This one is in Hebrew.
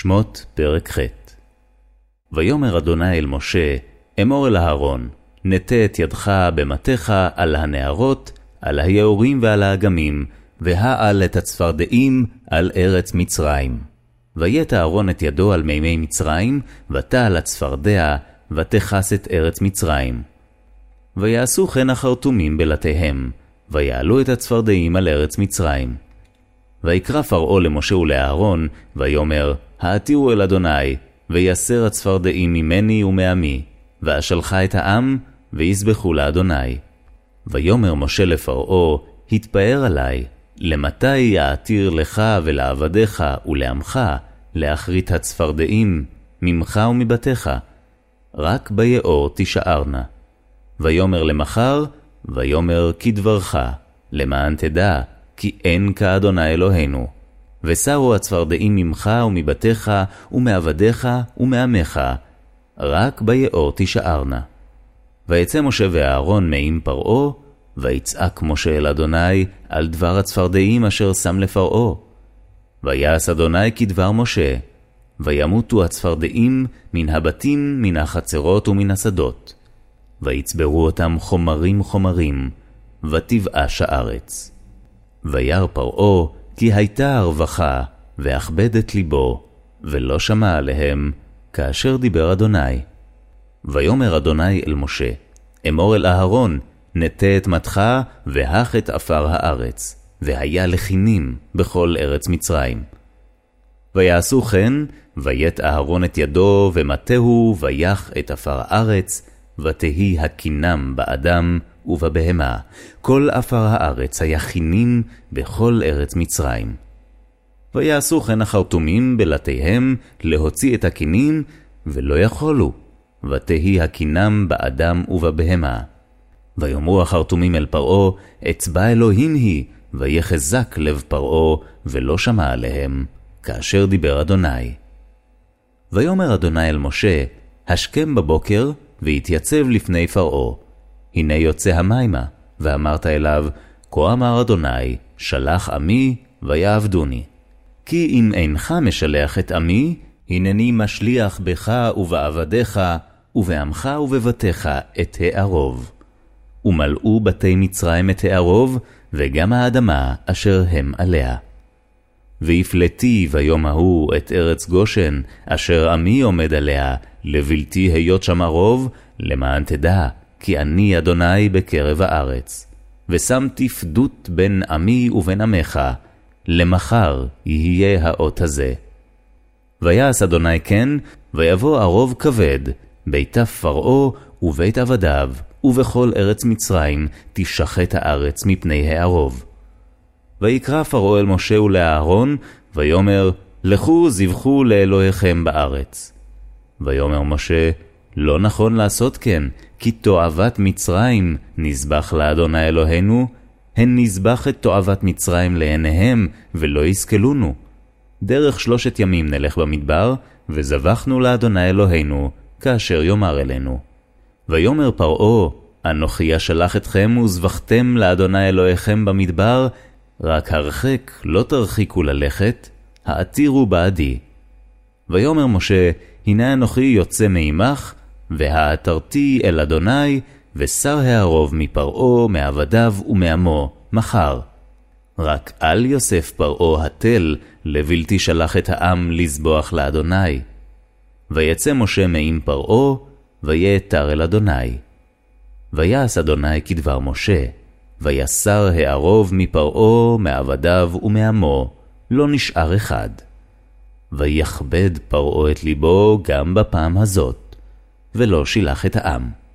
שמות פרק ח' ויאמר אדוני אל משה, אמור אל אהרון, נטה את ידך במטיך על הנערות, על היעורים ועל האגמים, והעל את הצפרדעים על ארץ מצרים. ויית אהרון את ידו על מימי מצרים, ותעל הצפרדע, ותכס את ארץ מצרים. ויעשו כן החרטומים בלתיהם, ויעלו את הצפרדעים על ארץ מצרים. ויקרא פרעה למשה ולאהרון, ויאמר, העתירו אל אדוני, ויסר הצפרדעים ממני ומעמי, ואשלחה את העם, ויזבחו לאדוני. ויאמר משה לפרעה, התפאר עלי, למתי יעתיר לך ולעבדיך ולעמך לאחרית הצפרדעים, ממך ומבתיך? רק ביאור תישארנה. ויאמר למחר, ויאמר כדברך, למען תדע, כי אין כאדוני אלוהינו. ושרו הצפרדעים ממך ומבתיך ומעבדיך ומעמך, רק ביאור תישארנה. ויצא משה ואהרון מעם פרעה, ויצעק משה אל אדוני על דבר הצפרדעים אשר שם לפרעה. ויעש אדוני כדבר משה, וימותו הצפרדעים מן הבתים, מן החצרות ומן השדות. ויצברו אותם חומרים חומרים, ותבאש הארץ. וירא פרעה כי הייתה הרווחה, ואכבד את ליבו, ולא שמע עליהם, כאשר דיבר אדוני. ויאמר אדוני אל משה, אמור אל אהרון, נטה את מתך, והך את עפר הארץ, והיה לחינים בכל ארץ מצרים. ויעשו כן, ויית אהרון את ידו, ומטהו, ויח את עפר הארץ, ותהי הקינם באדם ובבהמה, כל עפר הארץ היה חינים בכל ארץ מצרים. ויעשו כן החרטומים בלתיהם להוציא את הקינים, ולא יכולו, ותהי הקינם באדם ובבהמה. ויאמרו החרטומים אל פרעה, אצבע אלוהים היא, ויחזק לב פרעה, ולא שמע עליהם, כאשר דיבר אדוני. ויאמר אדוני אל משה, השכם בבוקר, והתייצב לפני פרעה. הנה יוצא המימה, ואמרת אליו, כה אמר אדוני, שלח עמי, ויעבדוני. כי אם אינך משלח את עמי, הנני משליח בך ובעבדיך, ובעמך ובבתיך את הערוב. ומלאו בתי מצרים את הערוב, וגם האדמה אשר הם עליה. והפלטי ביום ההוא את ארץ גושן, אשר עמי עומד עליה, לבלתי היות שם הרוב, למען תדע, כי אני אדוני בקרב הארץ. ושמתי פדות בין עמי ובין עמך, למחר יהיה האות הזה. ויעש אדוני כן, ויבוא ערוב כבד, ביתה פרעה ובית עבדיו, ובכל ארץ מצרים תשחט הארץ מפני הערוב. ויקרא פרעה אל משה ולאהרון, ויאמר, לכו זבחו לאלוהיכם בארץ. ויאמר משה, לא נכון לעשות כן, כי תועבת מצרים נזבח לאדוני אלוהינו, הן נזבח את תועבת מצרים לעיניהם, ולא יסכלונו. דרך שלושת ימים נלך במדבר, וזבחנו לאדוני אלוהינו, כאשר יאמר אלינו. ויאמר פרעה, אנוכי אשלח אתכם וזבחתם לאדוני אלוהיכם במדבר, רק הרחק לא תרחיקו ללכת, העתירו בעדי. ויאמר משה, הנה אנוכי יוצא מעמך, והעתרתי אל אדוני, ושר הערוב מפרעה, מעבדיו ומעמו, מחר. רק אל יוסף פרעה התל, לבלתי שלח את העם לזבוח לאדוני. ויצא משה מעם פרעה, ויעתר אל אדוני. ויעש אדוני כדבר משה, ויסר הערוב מפרעה, מעבדיו ומעמו, לא נשאר אחד. ויכבד פרעה את ליבו גם בפעם הזאת, ולא שילח את העם.